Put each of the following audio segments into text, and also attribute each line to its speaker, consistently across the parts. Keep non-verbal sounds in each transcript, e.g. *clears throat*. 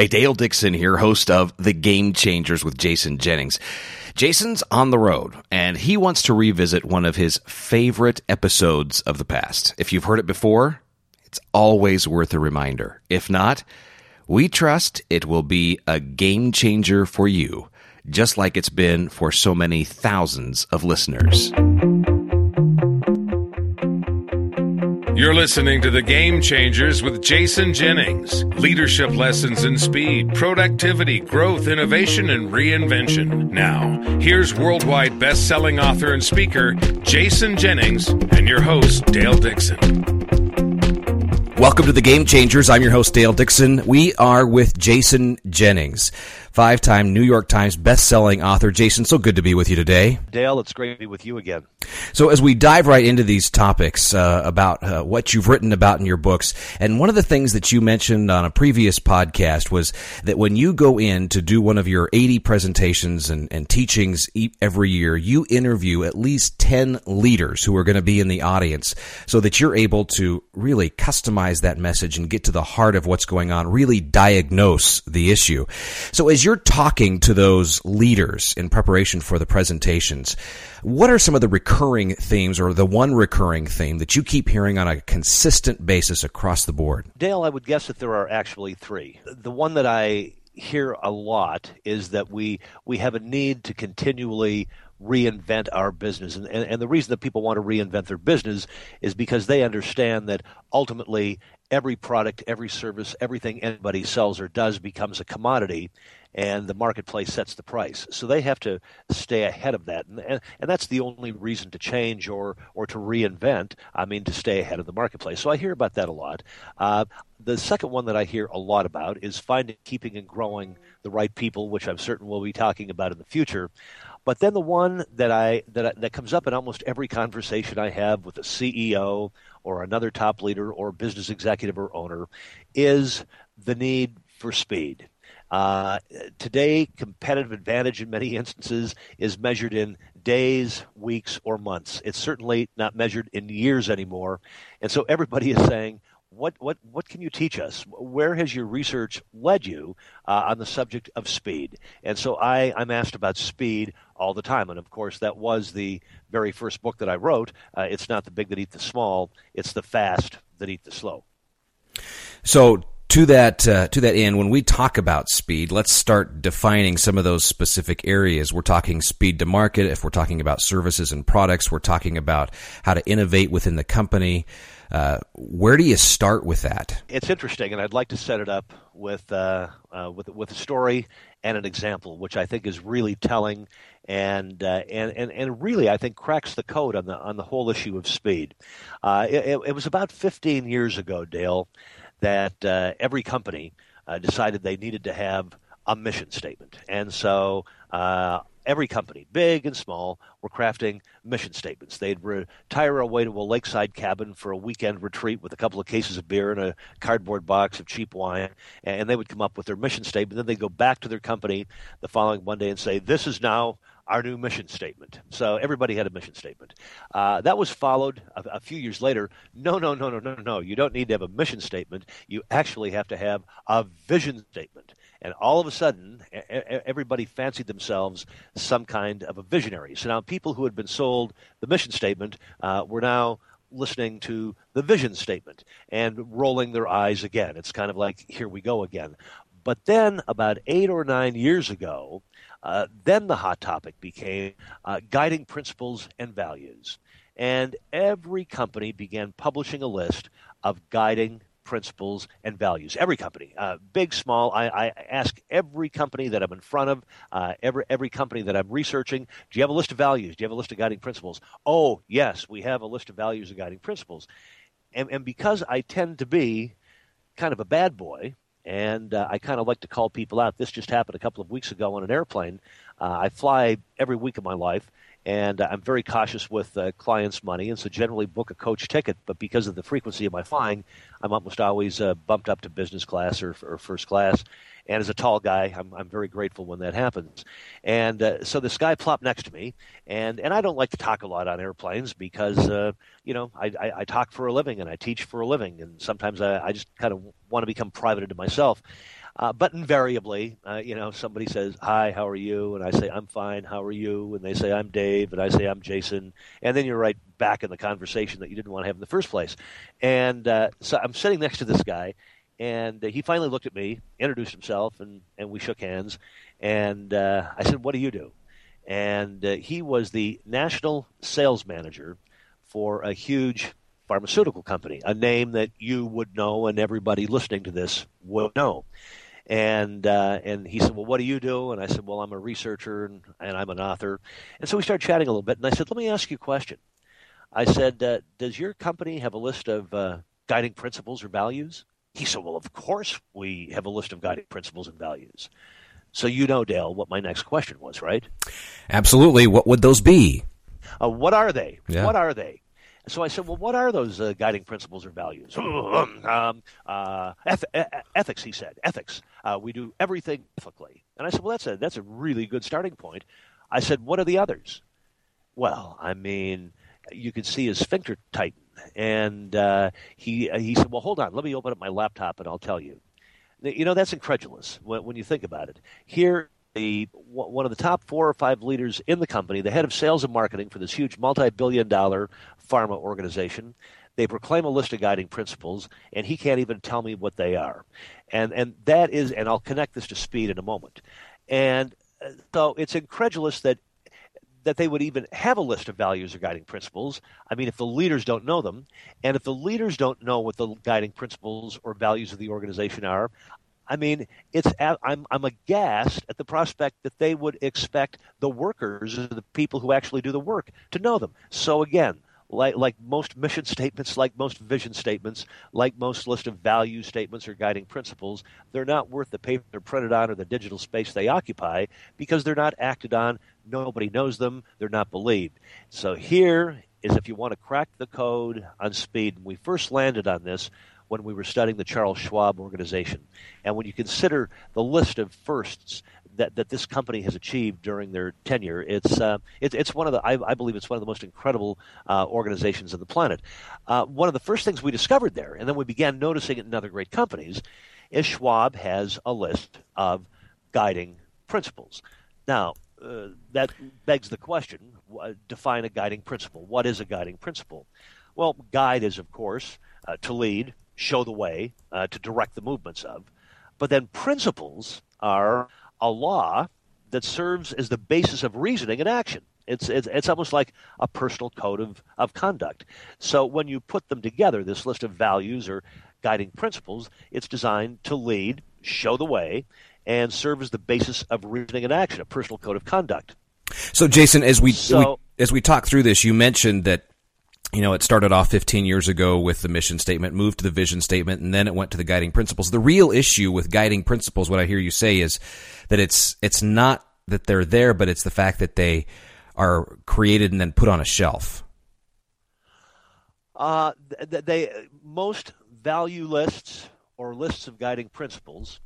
Speaker 1: Hey, Dale Dixon here, host of The Game Changers with Jason Jennings. Jason's on the road and he wants to revisit one of his favorite episodes of the past. If you've heard it before, it's always worth a reminder. If not, we trust it will be a game changer for you, just like it's been for so many thousands of listeners.
Speaker 2: You're listening to The Game Changers with Jason Jennings. Leadership lessons in speed, productivity, growth, innovation, and reinvention. Now, here's worldwide best-selling author and speaker Jason Jennings and your host Dale Dixon.
Speaker 1: Welcome to The Game Changers. I'm your host Dale Dixon. We are with Jason Jennings five time New York Times best-selling author. Jason, so good to be with you today.
Speaker 3: Dale, it's great to be with you again.
Speaker 1: So, as we dive right into these topics uh, about uh, what you've written about in your books, and one of the things that you mentioned on a previous podcast was that when you go in to do one of your 80 presentations and, and teachings every year, you interview at least 10 leaders who are going to be in the audience so that you're able to really customize that message and get to the heart of what's going on, really diagnose the issue. So, as as you're talking to those leaders in preparation for the presentations, what are some of the recurring themes or the one recurring theme that you keep hearing on a consistent basis across the board?
Speaker 3: Dale, I would guess that there are actually three. The one that I hear a lot is that we we have a need to continually reinvent our business. And, and, and, the reason that people want to reinvent their business is because they understand that ultimately every product, every service, everything anybody sells or does becomes a commodity and the marketplace sets the price. So they have to stay ahead of that. And, and, and that's the only reason to change or, or to reinvent, I mean, to stay ahead of the marketplace. So I hear about that a lot. Uh, the second one that I hear a lot about is finding, keeping, and growing the right people, which I'm certain we'll be talking about in the future. But then the one that I that I, that comes up in almost every conversation I have with a CEO or another top leader or business executive or owner is the need for speed. Uh, today, competitive advantage in many instances is measured in days, weeks, or months. It's certainly not measured in years anymore. And so everybody is saying, what, what, what can you teach us? Where has your research led you uh, on the subject of speed? And so I, I'm asked about speed all the time. And of course, that was the very first book that I wrote. Uh, it's not the big that eat the small, it's the fast that eat the slow.
Speaker 1: So to that uh, to that end, when we talk about speed, let's start defining some of those specific areas. We're talking speed to market. If we're talking about services and products, we're talking about how to innovate within the company. Uh, where do you start with that?
Speaker 3: It's interesting, and I'd like to set it up with uh, uh with with a story and an example, which I think is really telling and uh, and and and really I think cracks the code on the on the whole issue of speed. Uh, it, it was about 15 years ago, Dale that uh, every company uh, decided they needed to have a mission statement. And so uh, every company, big and small, were crafting mission statements. They'd retire away to a lakeside cabin for a weekend retreat with a couple of cases of beer and a cardboard box of cheap wine, and they would come up with their mission statement. Then they'd go back to their company the following Monday and say, This is now our new mission statement. So everybody had a mission statement. Uh, that was followed a, a, few years later. No, no, no, no, no, no. You don't need to have a mission statement. You actually have to have a vision statement. And all of a sudden, everybody fancied themselves some kind of a visionary. So now people who had been sold the mission statement uh, were now listening to the vision statement and rolling their eyes again. It's kind of like, here we go again. But then, about eight or nine years ago, uh, then the hot topic became uh, guiding principles and values. And every company began publishing a list of guiding principles and values. Every company, uh, big, small. I, I, ask every company that I'm in front of, uh, every every company that I'm researching, do you have a list of values? Do you have a list of guiding principles? Oh, yes, we have a list of values and guiding principles. And, and because I tend to be kind of a bad boy, and uh, I kind of like to call people out. This just happened a couple of weeks ago on an airplane. Uh, I fly every week of my life, and I'm very cautious with uh, clients' money, and so generally book a coach ticket. But because of the frequency of my flying, I'm almost always uh, bumped up to business class or, or first class. And as a tall guy, I'm, I'm very grateful when that happens. And uh, so this guy plopped next to me, and, and I don't like to talk a lot on airplanes because, uh, you know, I, I, I, talk for a living and I teach for a living, and sometimes I, I just kind of want to become private to myself. Uh, but invariably, uh, you know, somebody says, "Hi, how are you?" and I say, "I'm fine. How are you?" and they say, "I'm Dave," and I say, "I'm Jason," and then you're right back in the conversation that you didn't want to have in the first place. And uh, so I'm sitting next to this guy, and uh, he finally looked at me, introduced himself, and and we shook hands. And uh, I said, "What do you do?" And uh, he was the national sales manager for a huge pharmaceutical company, a name that you would know and everybody listening to this would know. And uh, and he said, well, what do you do? And I said, well, I'm a researcher and, and I'm an author. And so we started chatting a little bit. And I said, let me ask you a question. I said, uh, does your company have a list of uh, guiding principles or values? He said, well, of course we have a list of guiding principles and values. So you know, Dale, what my next question was, right?
Speaker 1: Absolutely. What would those be?
Speaker 3: Uh, what are they?
Speaker 1: Yeah.
Speaker 3: What are they? So I said, well, what are those uh, guiding principles or values? *clears throat* um, uh, eth- ethics, he said. Ethics. Uh, we do everything ethically. And I said, well, that's a, that's a really good starting point. I said, what are the others? Well, I mean, you could see his sphincter tighten. And uh, he, he said, well, hold on. Let me open up my laptop and I'll tell you. You know, that's incredulous when, when you think about it. Here, the one of the top four or five leaders in the company, the head of sales and marketing for this huge multi-billion-dollar pharma organization. They proclaim a list of guiding principles, and he can't even tell me what they are. And and that is, and I'll connect this to speed in a moment. And uh, so it's incredulous that that they would even have a list of values or guiding principles. I mean, if the leaders don't know them, and if the leaders don't know what the guiding principles or values of the organization are, I mean, it's I'm I'm aghast at the prospect that they would expect the workers, the people who actually do the work, to know them. So again, like like most mission statements, like most vision statements, like most list of value statements or guiding principles, they're not worth the paper they're printed on or the digital space they occupy because they're not acted on. Nobody knows them. They're not believed. So here is if you want to crack the code on speed. And we first landed on this when we were studying the Charles Schwab organization. And when you consider the list of firsts that, that this company has achieved during their tenure. It's uh, it, it's one of the I, I, believe it's one of the most incredible uh, organizations on the planet. Uh, one of the first things we discovered there, and then we began noticing it in other great companies, is Schwab has a list of guiding principles. Now. Uh, that begs the question define a guiding principle. What is a guiding principle? Well, guide is, of course, uh, to lead, show the way, uh, to direct the movements of. But then principles are a law that serves as the basis of reasoning and action. It's, it's, it's almost like a personal code of, of conduct. So when you put them together, this list of values or guiding principles, it's designed to lead, show the way, and serve as the basis of reasoning and action, a personal code of conduct.
Speaker 1: So, Jason, as we, so, we as we talk through this, you mentioned that you know, it started off 15 years ago with the mission statement, moved to the vision statement, and then it went to the guiding principles. The real issue with guiding principles, what I hear you say is that it's, it's not that they're there, but it's the fact that they are created and then put on a shelf.
Speaker 3: Uh, they, most value lists or lists of guiding principles,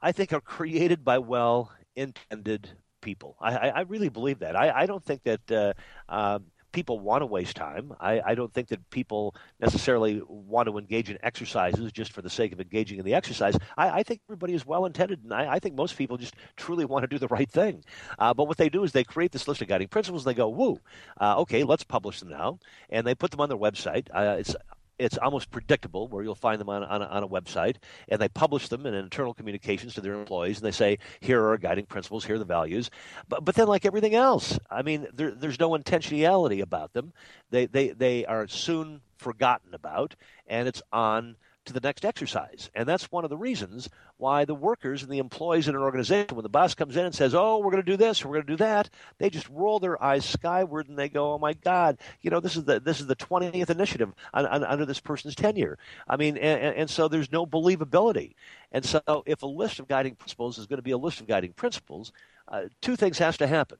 Speaker 3: I think, are created by well intended people. I, I, really believe that. I, I don't think that uh, um, people want to waste time. I, I, don't think that people necessarily want to engage in exercises just for the sake of engaging in the exercise. I, I think everybody is well intended, and I, I, think most people just truly want to do the right thing. Uh, but what they do is they create this list of guiding principles, and they go, "Woo, uh, okay, let's publish them now," and they put them on their website. Uh, it's it's almost predictable where you'll find them on, on a, on, a, website and they publish them in internal communications to their employees and they say here are our guiding principles here are the values. But, but then like everything else i mean there, there's no intentionality about them. They, they, they are soon forgotten about and it's on to the next exercise. And that's one of the reasons why the workers and the employees in an organization, when the boss comes in and says, Oh, we're going to do this, we're going to do that, they just roll their eyes skyward and they go, Oh my God, you know, this is the, this is the 20th initiative on, on, under this person's tenure. I mean, and, and so there's no believability. And so if a list of guiding principles is going to be a list of guiding principles, uh, two things has to happen.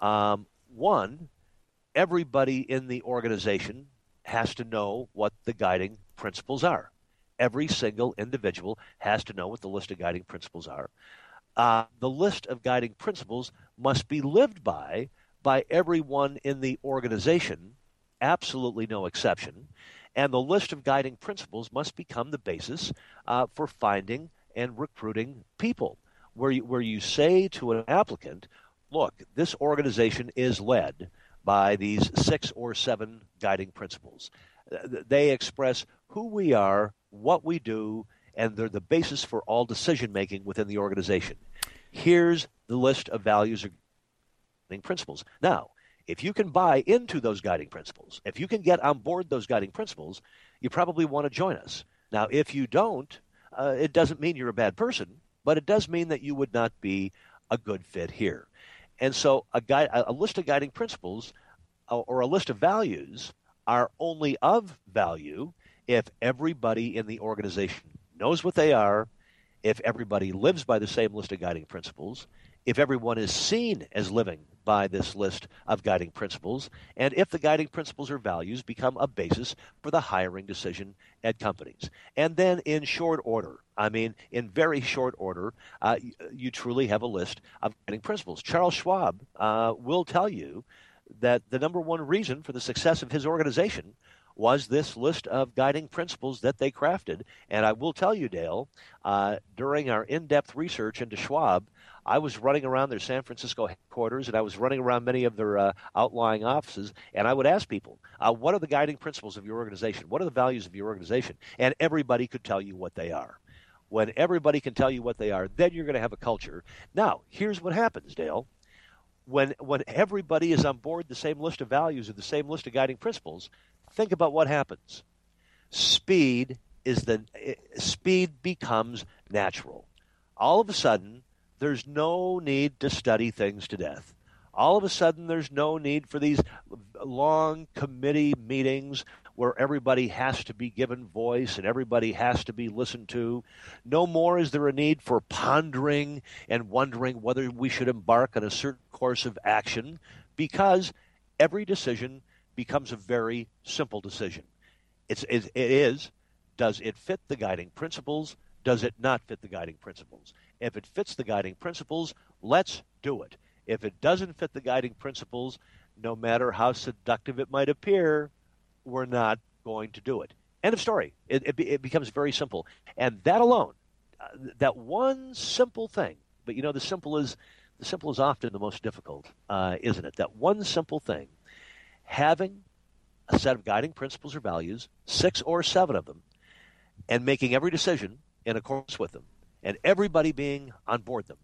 Speaker 3: Um, one, everybody in the organization has to know what the guiding principles are every single individual has to know what the list of guiding principles are. Uh, the list of guiding principles must be lived by by everyone in the organization, absolutely no exception. And the list of guiding principles must become the basis uh, for finding and recruiting people, where you, where you say to an applicant, look, this organization is led by these six or seven guiding principles. They express who we are, what we do, and they're the basis for all decision making within the organization. Here's the list of values or guiding principles. Now, if you can buy into those guiding principles, if you can get on board those guiding principles, you probably want to join us. Now, if you don't, uh, it doesn't mean you're a bad person, but it does mean that you would not be a good fit here. And so, a, guide, a list of guiding principles uh, or a list of values are only of value if everybody in the organization knows what they are, if everybody lives by the same list of guiding principles, if everyone is seen as living by this list of guiding principles, and if the guiding principles or values become a basis for the hiring decision at companies. And then, in short order, I mean, in very short order, uh, you, truly have a list of guiding principles. Charles Schwab uh, will tell you that the number one reason for the success of his organization was this list of guiding principles that they crafted. And I will tell you, Dale, uh, during our in depth research into Schwab, I was running around their San Francisco headquarters and I was running around many of their uh, outlying offices, and I would ask people, uh, What are the guiding principles of your organization? What are the values of your organization? And everybody could tell you what they are. When everybody can tell you what they are, then you're going to have a culture. Now, here's what happens, Dale. When, when everybody is on board the same list of values or the same list of guiding principles, think about what happens. Speed is the eh, speed becomes natural. All of a sudden, there's no need to study things to death. All of a sudden, there's no need for these long committee meetings where everybody has to be given voice and everybody has to be listened to. No more is there a need for pondering and wondering whether we should embark on a certain course of action because every decision becomes a very simple decision. It's, it is does it fit the guiding principles? Does it not fit the guiding principles? If it fits the guiding principles, let's do it. If it doesn't fit the guiding principles, no matter how seductive it might appear, we're not going to do it. End of story. It, it, it becomes very simple. And that alone, uh, that one simple thing, but you know, the simple is, the simple is often the most difficult, uh, isn't it? That one simple thing, having a set of guiding principles or values, six or seven of them, and making every decision in accordance with them and everybody being on board them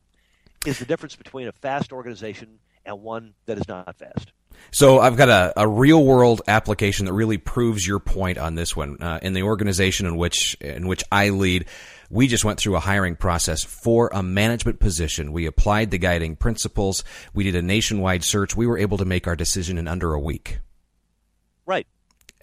Speaker 3: is the difference between a fast organization and one that is not fast.
Speaker 1: So I've got a, a real world application that really proves your point on this one. Uh, in the organization in which in which I lead, we just went through a hiring process for a management position. We applied the guiding principles. We did a nationwide search. We were able to make our decision in under a week.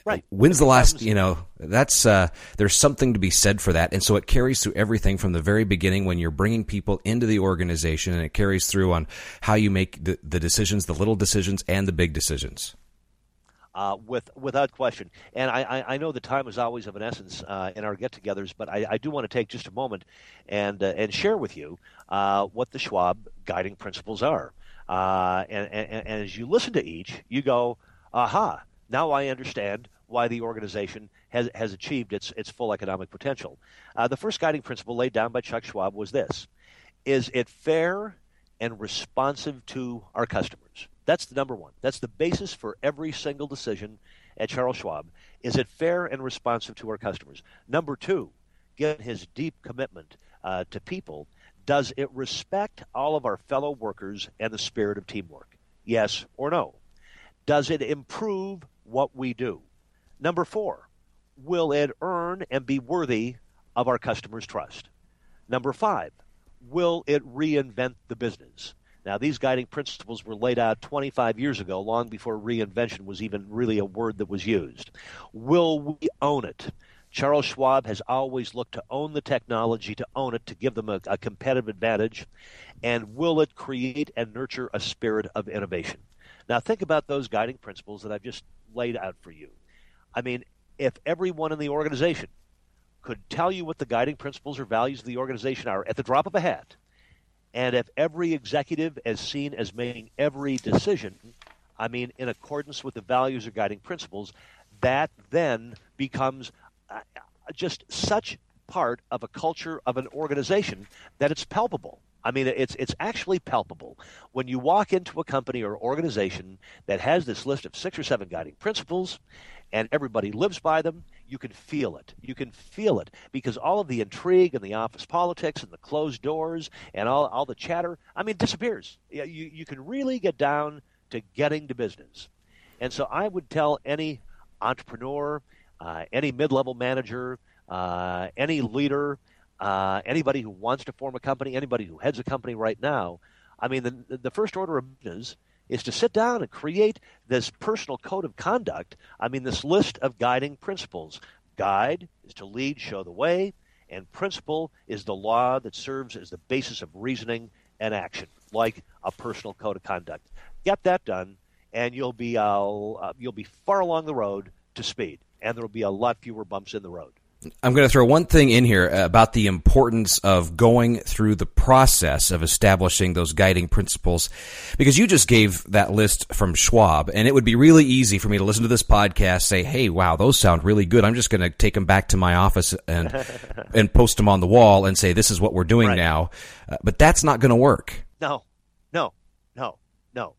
Speaker 3: Right.
Speaker 1: When's the last, you know, that's, uh, there's something to be said for that. And so it carries through everything from the very beginning when you're bringing people into the organization and it carries through on how you make the, the decisions, the little decisions and the big decisions.
Speaker 3: Uh, with without question. And I, I, know the time is always of an essence uh, in our get-togethers, but I, I, do want to take just a moment and uh, and share with you uh, what the Schwab guiding principles are. Uh, and, and, and, as you listen to each, you go, "Aha! Now I understand why the organization has, has achieved its, its full economic potential. Uh, the first guiding principle laid down by Chuck Schwab was this Is it fair and responsive to our customers? That's the number one. That's the basis for every single decision at Charles Schwab. Is it fair and responsive to our customers? Number two, given his deep commitment uh, to people, does it respect all of our fellow workers and the spirit of teamwork? Yes or no? Does it improve what we do. Number four, will it earn and be worthy of our customers' trust? Number five, will it reinvent the business? Now, these guiding principles were laid out 25 years ago, long before reinvention was even really a word that was used. Will we own it? Charles Schwab has always looked to own the technology, to own it, to give them a, a competitive advantage. And will it create and nurture a spirit of innovation? Now, think about those guiding principles that I've just laid out for you. I mean, if everyone in the organization could tell you what the guiding principles or values of the organization are at the drop of a hat, and if every executive is seen as making every decision, I mean, in accordance with the values or guiding principles, that then becomes uh, just such part of a culture of an organization that it's palpable. I mean, it's it's actually palpable when you walk into a company or organization that has this list of six or seven guiding principles, and everybody lives by them. You can feel it. You can feel it because all of the intrigue and the office politics and the closed doors and all, all the chatter, I mean, disappears. You, you can really get down to getting to business. And so I would tell any entrepreneur, uh, any mid level manager, uh, any leader, uh, anybody who wants to form a company, anybody who heads a company right now, I mean, the, the first order of business is to sit down and create this personal code of conduct. I mean, this list of guiding principles. Guide is to lead, show the way, and principle is the law that serves as the basis of reasoning and action, like a personal code of conduct. Get that done, and you'll be uh, you'll be far along the road to speed, and there will be a lot fewer bumps in the road.
Speaker 1: I'm going to throw one thing in here about the importance of going through the process of establishing those guiding principles, because you just gave that list from Schwab, and it would be really easy for me to listen to this podcast, say, "Hey, wow, those sound really good." I'm just going to take them back to my office and *laughs* and post them on the wall and say, "This is what we're doing right. now," uh, but that's not going to work.
Speaker 3: No, no, no, no.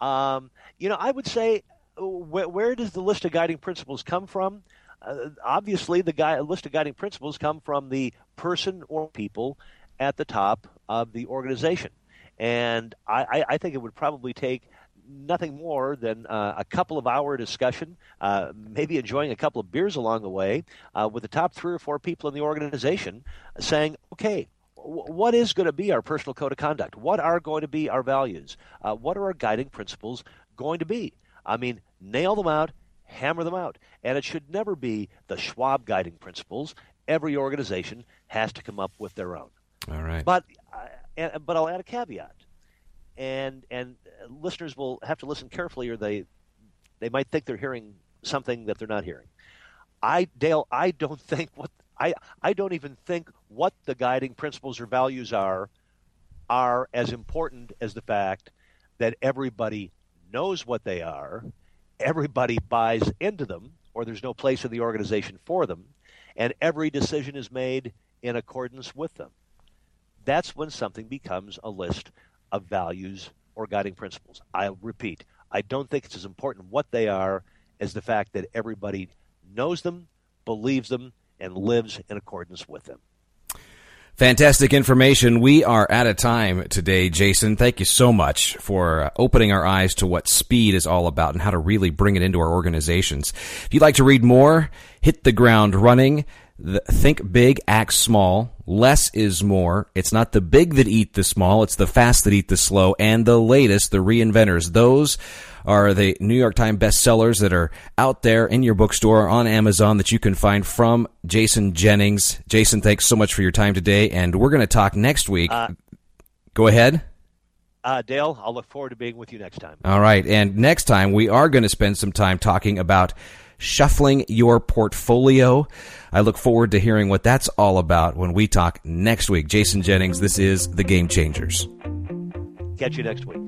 Speaker 3: Um, you know, I would say, uh, where, where does the list of guiding principles come from? Uh, obviously the guy, list of guiding principles come from the person or people at the top of the organization. And I, I think it would probably take nothing more than uh, a couple of hour discussion, uh, maybe enjoying a couple of beers along the way, uh, with the top three or four people in the organization saying, okay, what is going to be our personal code of conduct? What are going to be our values? Uh, what are our guiding principles going to be? I mean, nail them out hammer them out. And it should never be the Schwab guiding principles. Every organization has to come up with their own.
Speaker 1: All right.
Speaker 3: But uh, but I'll add a caveat, and and listeners will have to listen carefully, or they they might think they're hearing something that they're not hearing. I Dale, I don't *laughs* think what I I don't even think what the guiding principles or values are are as important as the fact that everybody knows what they are everybody buys into them or there's no place in the organization for them, and every decision is made in accordance with them. That's when something becomes a list of values or guiding principles. I repeat, I don't think it's as important what they are as the fact that everybody knows them, believes them, and lives in accordance with them.
Speaker 1: Fantastic information. We are out of time today, Jason. Thank you so much for uh, opening our eyes to what speed is all about and how to really bring it into our organizations. If you'd like to read more, hit the ground running. Think big, act small. Less is more. It's not the big that eat the small, it's the fast that eat the slow. And the latest, the reinventors. Those are the New York Times bestsellers that are out there in your bookstore on Amazon that you can find from Jason Jennings. Jason, thanks so much for your time today, and we're going to talk next week. Uh, Go ahead.
Speaker 3: Uh, Dale, I'll look forward to being with you next time.
Speaker 1: All right. And next time, we are going to spend some time talking about shuffling your portfolio. I look forward to hearing what that's all about when we talk next week. Jason Jennings, this is The Game Changers.
Speaker 3: Catch you next week.